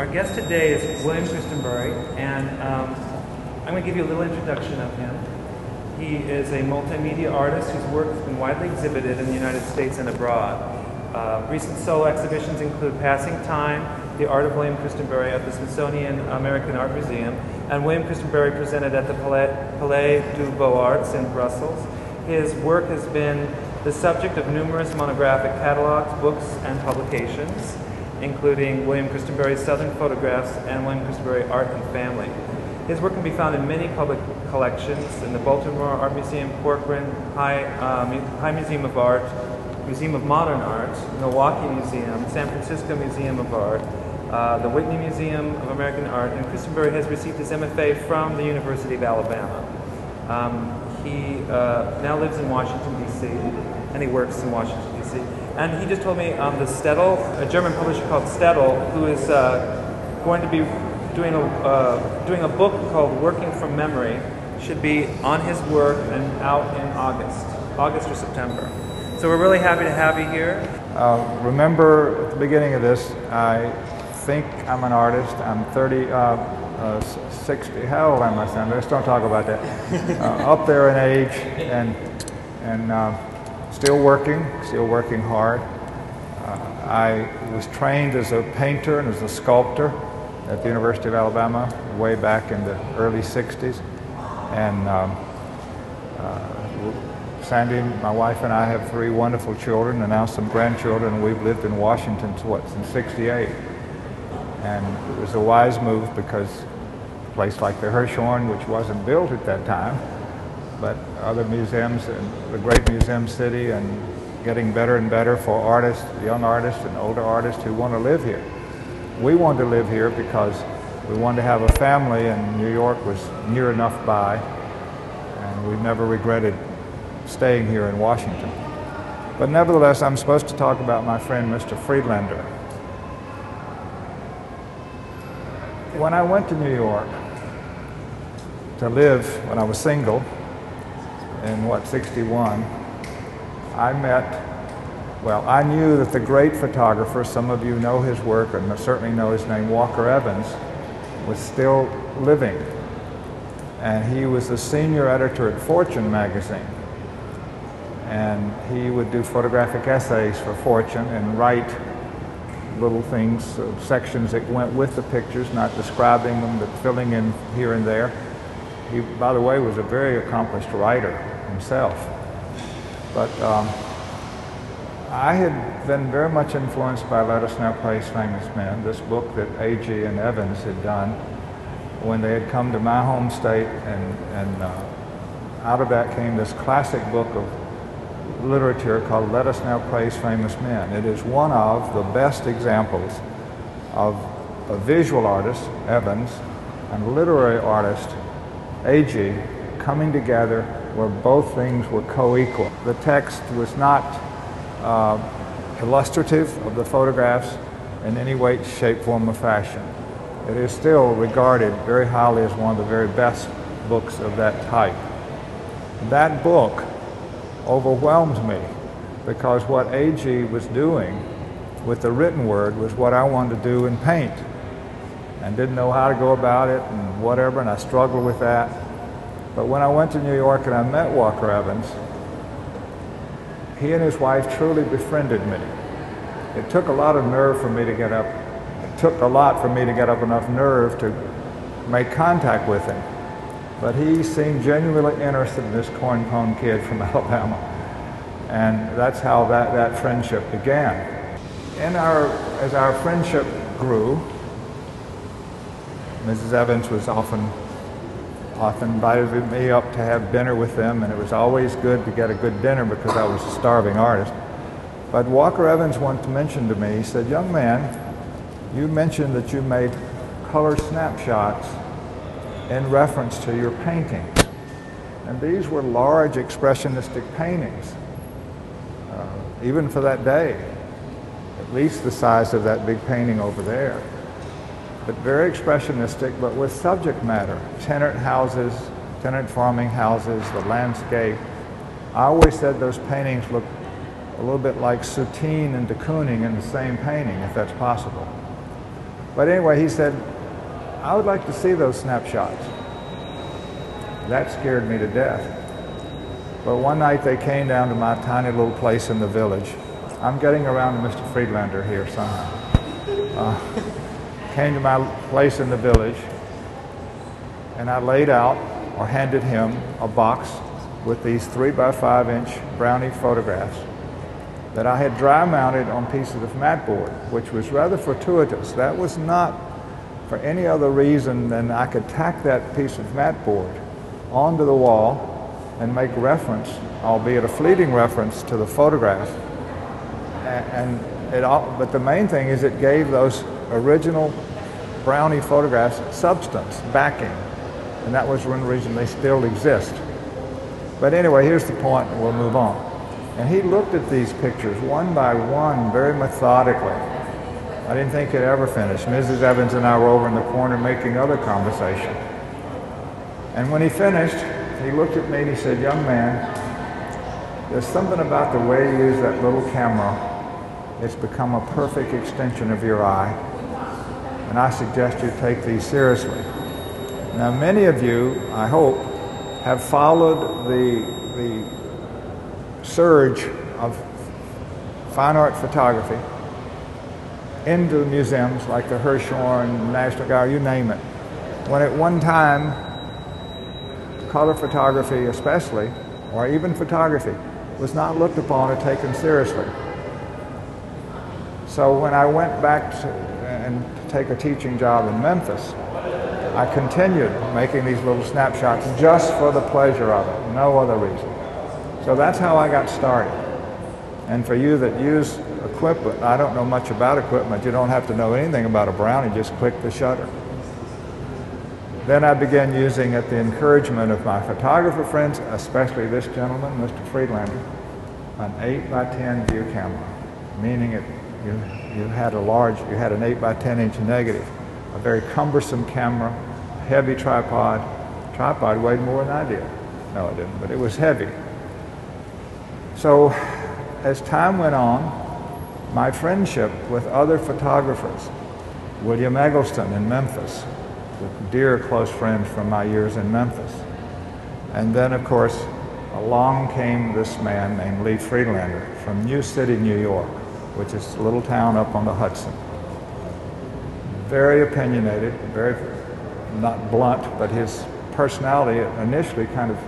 Our guest today is William Christenberry, and um, I'm going to give you a little introduction of him. He is a multimedia artist whose work has been widely exhibited in the United States and abroad. Uh, recent solo exhibitions include Passing Time, The Art of William Christenberry at the Smithsonian American Art Museum, and William Christenberry presented at the Palais, du Beaux Arts in Brussels. His work has been the subject of numerous monographic catalogs, books, and publications including William Christenberry's Southern Photographs and William Christenberry Art and Family. His work can be found in many public collections in the Baltimore Art Museum, Corcoran High, uh, High Museum of Art, Museum of Modern Art, Milwaukee Museum, San Francisco Museum of Art, uh, the Whitney Museum of American Art, and Christenberry has received his MFA from the University of Alabama. Um, he uh, now lives in Washington, D.C., and he works in Washington. And he just told me um, the Steidl, a German publisher called Steidl, who is uh, going to be doing a, uh, doing a book called Working from Memory, should be on his work and out in August, August or September. So we're really happy to have you here. Uh, remember at the beginning of this, I think I'm an artist. I'm 30, uh, uh, 60, how old am I, son? Let's don't talk about that. Uh, up there in age and, and still working, still working hard. Uh, I was trained as a painter and as a sculptor at the University of Alabama way back in the early 60s. And um, uh, Sandy, my wife, and I have three wonderful children and now some grandchildren. We've lived in Washington what, since 68. And it was a wise move because a place like the Hirshhorn, which wasn't built at that time, but other museums and the great museum city and getting better and better for artists, young artists and older artists who want to live here. We want to live here because we wanted to have a family and New York was near enough by and we've never regretted staying here in Washington. But nevertheless, I'm supposed to talk about my friend Mr. Friedlander. When I went to New York to live when I was single, in what, 61, I met, well, I knew that the great photographer, some of you know his work and certainly know his name, Walker Evans, was still living. And he was the senior editor at Fortune magazine. And he would do photographic essays for Fortune and write little things, uh, sections that went with the pictures, not describing them, but filling in here and there. He, by the way, was a very accomplished writer himself. But um, I had been very much influenced by Let Us Now Praise Famous Men, this book that Agee and Evans had done when they had come to my home state, and, and uh, out of that came this classic book of literature called Let Us Now Praise Famous Men. It is one of the best examples of a visual artist, Evans, and literary artist, Agee, coming together where both things were co-equal. The text was not uh, illustrative of the photographs in any way, shape, form, or fashion. It is still regarded very highly as one of the very best books of that type. That book overwhelmed me because what Agee was doing with the written word was what I wanted to do in paint and didn't know how to go about it and whatever, and I struggled with that. But when I went to New York and I met Walker Evans, he and his wife truly befriended me. It took a lot of nerve for me to get up. It took a lot for me to get up enough nerve to make contact with him. But he seemed genuinely interested in this corn pone kid from Alabama. And that's how that, that friendship began. In our, as our friendship grew, Mrs. Evans was often often invited me up to have dinner with them, and it was always good to get a good dinner because I was a starving artist. But Walker Evans once mentioned to me, he said, young man, you mentioned that you made color snapshots in reference to your paintings. And these were large expressionistic paintings, uh, even for that day, at least the size of that big painting over there but very expressionistic, but with subject matter. Tenant houses, tenant farming houses, the landscape. I always said those paintings look a little bit like Soutine and de Kooning in the same painting, if that's possible. But anyway, he said, I would like to see those snapshots. That scared me to death. But one night they came down to my tiny little place in the village. I'm getting around to Mr. Friedlander here somehow. Uh, came to my place in the village and I laid out or handed him a box with these three by five inch brownie photographs that I had dry mounted on pieces of mat board, which was rather fortuitous. That was not for any other reason than I could tack that piece of mat board onto the wall and make reference, albeit a fleeting reference, to the photograph. And it all, but the main thing is it gave those original brownie photographs substance, backing. And that was one reason they still exist. But anyway, here's the point, and we'll move on. And he looked at these pictures one by one very methodically. I didn't think it ever finished. Mrs. Evans and I were over in the corner making other conversation. And when he finished, he looked at me and he said, Young man, there's something about the way you use that little camera. It's become a perfect extension of your eye. And I suggest you take these seriously. Now, many of you, I hope, have followed the, the surge of fine art photography into museums like the Hirshhorn, National Gallery, you name it. When at one time, color photography especially, or even photography, was not looked upon or taken seriously. So when I went back to, to take a teaching job in Memphis, I continued making these little snapshots just for the pleasure of it, no other reason. So that's how I got started. And for you that use equipment, I don't know much about equipment. You don't have to know anything about a Brownie, just click the shutter. Then I began using, at the encouragement of my photographer friends, especially this gentleman, Mr. Friedlander, an 8 by 10 view camera, meaning it, you, you had a large, you had an 8 by 10 inch negative, a very cumbersome camera, heavy tripod. Tripod weighed more than I did. No, it didn't, but it was heavy. So as time went on, my friendship with other photographers, William Eggleston in Memphis, dear close friend from my years in Memphis. And then, of course, along came this man named Lee Friedlander from New City, New York, which is a little town up on the Hudson. Very opinionated, very not blunt, but his personality initially kind of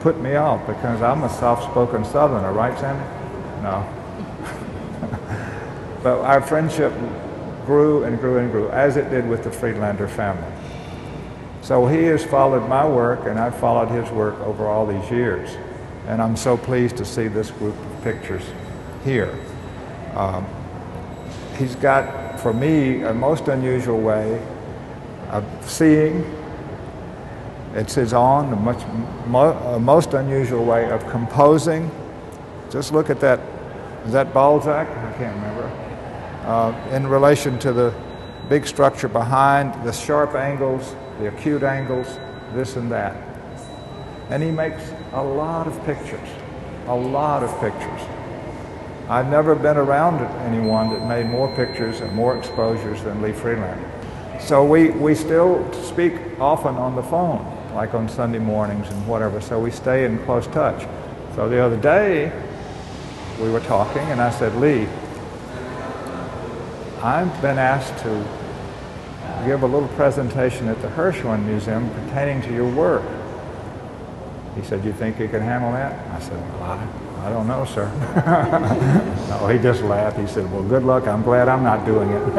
put me off because I'm a soft-spoken Southerner, right, Sandy? No. but our friendship grew and grew and grew, as it did with the Friedlander family. So he has followed my work, and I've followed his work over all these years. And I'm so pleased to see this group of pictures here. Um, he's got, for me, a most unusual way of seeing. It's his own, a, much, mo a most unusual way of composing. Just look at that. Is that Balzac? I can't remember. Uh, in relation to the big structure behind, the sharp angles, the acute angles, this and that. And he makes a lot of pictures, a lot of pictures. I've never been around anyone that made more pictures and more exposures than Lee Friedlander. So we, we still speak often on the phone, like on Sunday mornings and whatever, so we stay in close touch. So the other day, we were talking, and I said, Lee, I've been asked to give a little presentation at the Hirshhorn Museum pertaining to your work. He said, you think you can handle that? I said, well, I, don't know, sir. no, he just laughed. He said, well, good luck. I'm glad I'm not doing it. and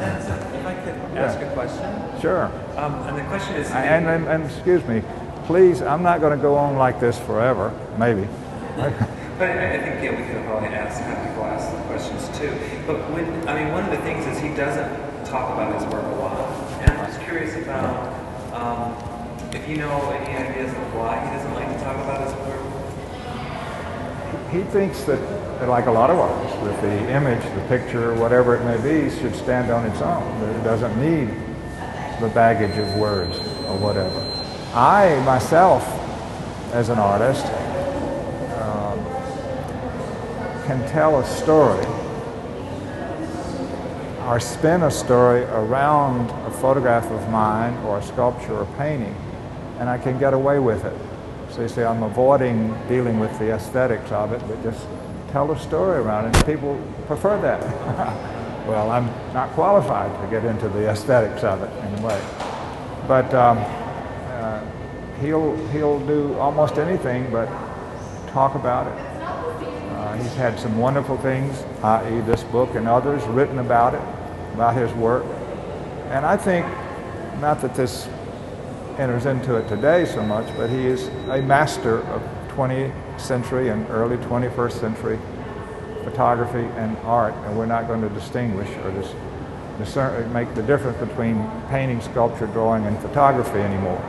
then, so if I could ask a question? Sure. Um, and the question is... And, and, and, excuse me, please, I'm not going to go on like this forever, maybe. but I, I think, yeah, we could probably ask, have people ask the questions too. But when, I mean, one of the things is he doesn't talk about his work a lot. And I'm just curious about um, if you know any ideas of why he doesn't like to talk about his work. He thinks that, like a lot of artists, that the image, the picture, whatever it may be, should stand on its own. That it doesn't need the baggage of words or whatever. I myself, as an artist, um, can tell a story or spin a story around a photograph of mine or a sculpture or painting, and I can get away with it. So you see, I'm avoiding dealing with the aesthetics of it, but just tell a story around it. And people prefer that. well, I'm not qualified to get into the aesthetics of it in a way. But um, uh, he'll, he'll do almost anything but talk about it. Uh, he's had some wonderful things, i.e. this book and others, written about it, about his work. And I think, not that this enters into it today so much, but he is a master of 20th century and early 21st century photography and art, and we're not going to distinguish or dis discern, make the difference between painting, sculpture, drawing, and photography anymore.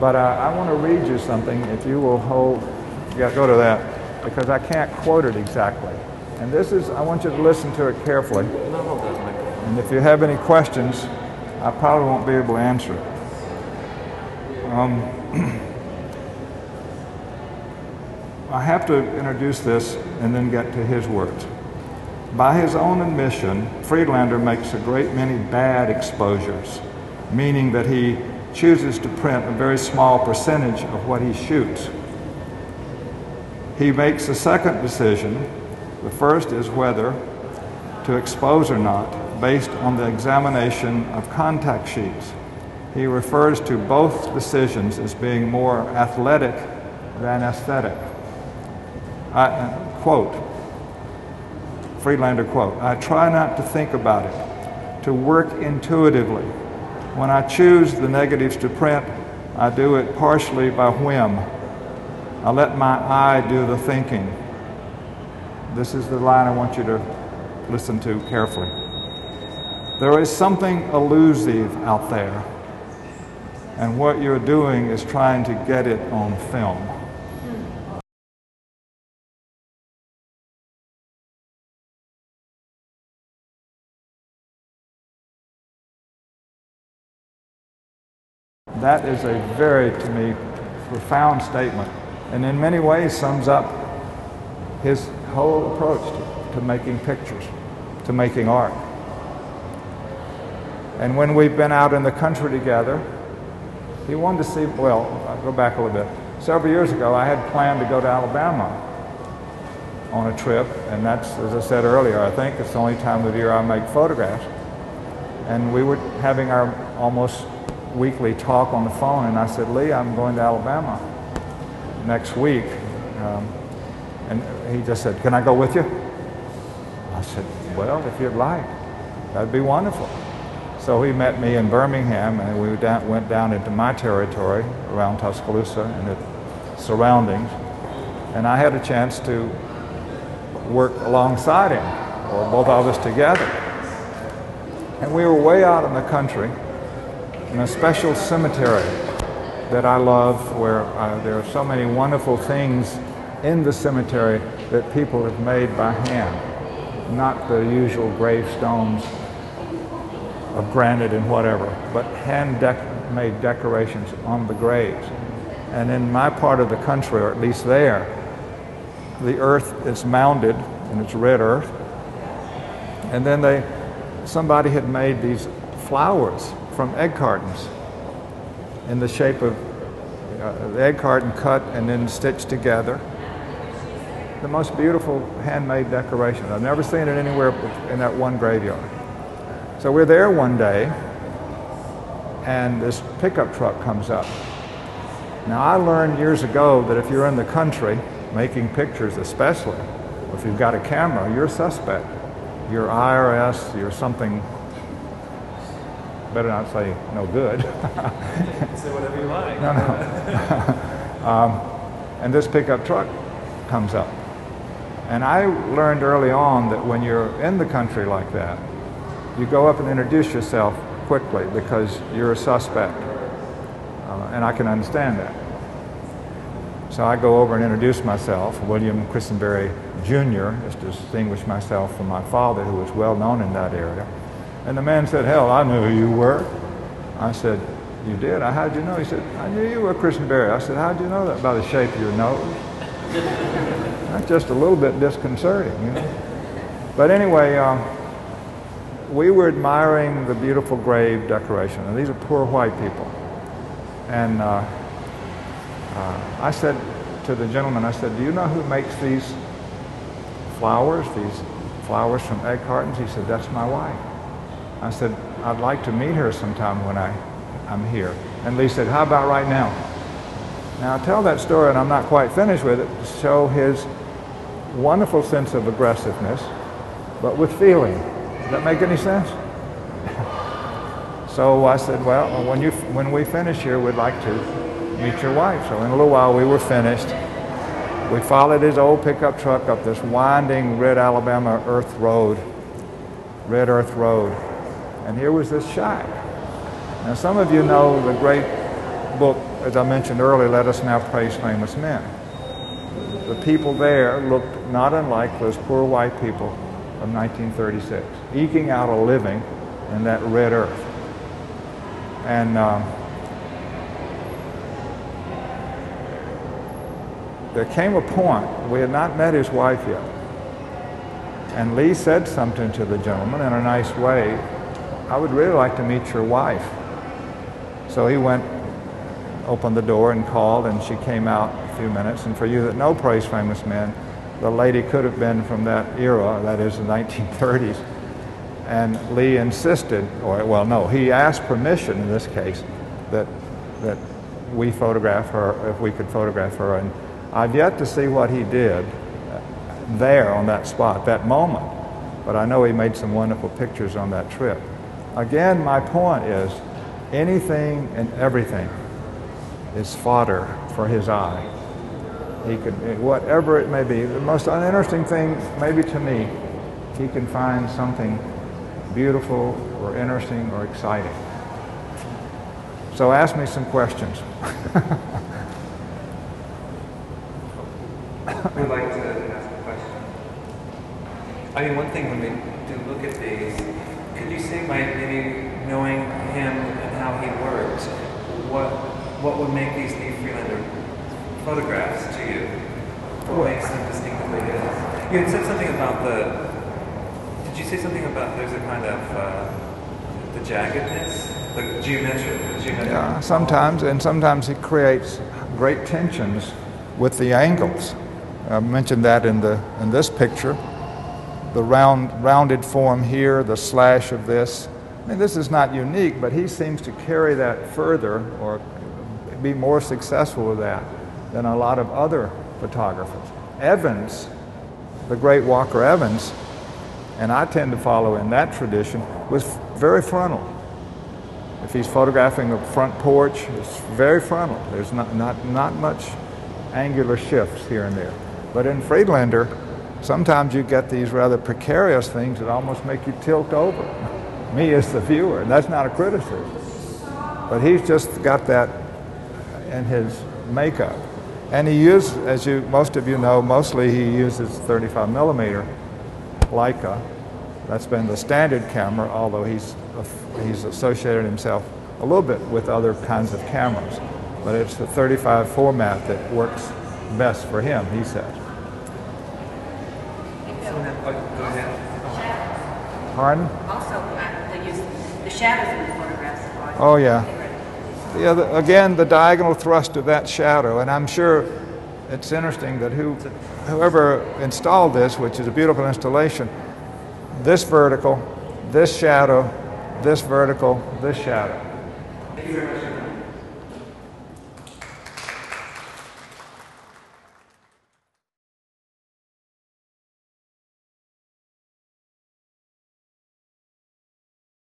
But uh, I want to read you something, if you will hold, yeah, go to that, because I can't quote it exactly. And this is, I want you to listen to it carefully. And if you have any questions, I probably won't be able to answer it. Um, I have to introduce this and then get to his words. By his own admission, Friedlander makes a great many bad exposures, meaning that he chooses to print a very small percentage of what he shoots. He makes a second decision. The first is whether to expose or not, based on the examination of contact sheets he refers to both decisions as being more athletic than aesthetic. I, uh, quote, Friedlander quote, I try not to think about it, to work intuitively. When I choose the negatives to print, I do it partially by whim. I let my eye do the thinking. This is the line I want you to listen to carefully. There is something elusive out there and what you're doing is trying to get it on film. That is a very, to me, profound statement, and in many ways sums up his whole approach to, to making pictures, to making art. And when we've been out in the country together, he wanted to see, well, I'll go back a little bit. Several years ago, I had planned to go to Alabama on a trip, and that's, as I said earlier, I think it's the only time of year I make photographs. And we were having our almost weekly talk on the phone, and I said, Lee, I'm going to Alabama next week. Um, and he just said, Can I go with you? I said, Well, if you'd like, that'd be wonderful. So he met me in Birmingham, and we went down into my territory around Tuscaloosa and its surroundings. And I had a chance to work alongside him, or both of us together. And we were way out in the country in a special cemetery that I love, where uh, there are so many wonderful things in the cemetery that people have made by hand, not the usual gravestones of granite and whatever, but hand dec made decorations on the graves. And in my part of the country, or at least there, the earth is mounded, and it's red earth. And then they, somebody had made these flowers from egg cartons in the shape of uh, the egg carton cut and then stitched together. The most beautiful handmade decoration. I've never seen it anywhere in that one graveyard. So we're there one day, and this pickup truck comes up. Now, I learned years ago that if you're in the country, making pictures especially, if you've got a camera, you're a suspect. You're IRS, you're something, better not say no good. say whatever you like. No, no. um, and this pickup truck comes up. And I learned early on that when you're in the country like that, you go up and introduce yourself quickly because you're a suspect. Uh, and I can understand that. So I go over and introduce myself, William Christenberry Jr., just to distinguish myself from my father, who was well known in that area. And the man said, Hell, I knew who you were. I said, You did? How'd you know? He said, I knew you were Christenberry. I said, How'd you know that? By the shape of your nose. That's just a little bit disconcerting, you know. But anyway, um, we were admiring the beautiful grave decoration, and these are poor white people. And uh, uh, I said to the gentleman, I said, Do you know who makes these flowers, these flowers from egg cartons? He said, That's my wife. I said, I'd like to meet her sometime when I, I'm here. And Lee said, How about right now? Now, I tell that story, and I'm not quite finished with it, to show his wonderful sense of aggressiveness, but with feeling. Does that make any sense? so I said, Well, when, you, when we finish here, we'd like to meet your wife. So in a little while, we were finished. We followed his old pickup truck up this winding red Alabama earth road, red earth road. And here was this shack. Now, some of you know the great book, as I mentioned earlier, Let Us Now Praise Famous Men. The people there looked not unlike those poor white people of 1936, eking out a living in that red earth. And um, there came a point, we had not met his wife yet. And Lee said something to the gentleman in a nice way, I would really like to meet your wife. So he went, opened the door and called, and she came out a few minutes. And for you that know Praise Famous Men, the lady could have been from that era, that is the 1930s. And Lee insisted, or well, no, he asked permission in this case that, that we photograph her, if we could photograph her. And I've yet to see what he did there on that spot, that moment, but I know he made some wonderful pictures on that trip. Again, my point is anything and everything is fodder for his eye. He could, whatever it may be, the most uninteresting thing, maybe to me, he can find something beautiful or interesting or exciting. So ask me some questions. I'd like to ask a question. I mean, one thing when we do look at these, could you say by maybe knowing him and how he works, what what would make these Lee Friedlander photographs to you? What makes them distinctively his? You had said something about the. Did you say something about there's a kind of uh, the jaggedness, the geometric, the geometric? Yeah, sometimes, and sometimes it creates great tensions with the angles. I mentioned that in, the, in this picture. The round, rounded form here, the slash of this. I mean, this is not unique, but he seems to carry that further or be more successful with that than a lot of other photographers. Evans, the great Walker Evans, and I tend to follow in that tradition, was very frontal. If he's photographing a front porch, it's very frontal. There's not, not, not much angular shifts here and there. But in Friedlander, sometimes you get these rather precarious things that almost make you tilt over. Me as the viewer, and that's not a criticism. But he's just got that in his makeup. And he uses, as you most of you know, mostly he uses 35 millimeter Leica. That's been the standard camera, although he's he's associated himself a little bit with other kinds of cameras. But it's the 35 format that works best for him, he says. Pardon? Also, uh, they use the shadows in the photographs. Oh, yeah. Favorite. Yeah, again, the diagonal thrust of that shadow, and I'm sure it's interesting that who, whoever installed this, which is a beautiful installation, this vertical, this shadow, this vertical, this shadow.